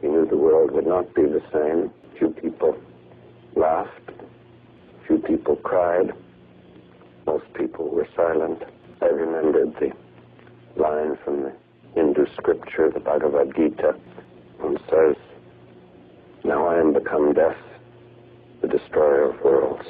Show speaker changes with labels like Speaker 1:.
Speaker 1: He knew the world would not be the same. Few people laughed. Few people cried. Most people were silent. I remembered the line from the Hindu scripture, the Bhagavad Gita, which says, Now I am become death, the destroyer of worlds.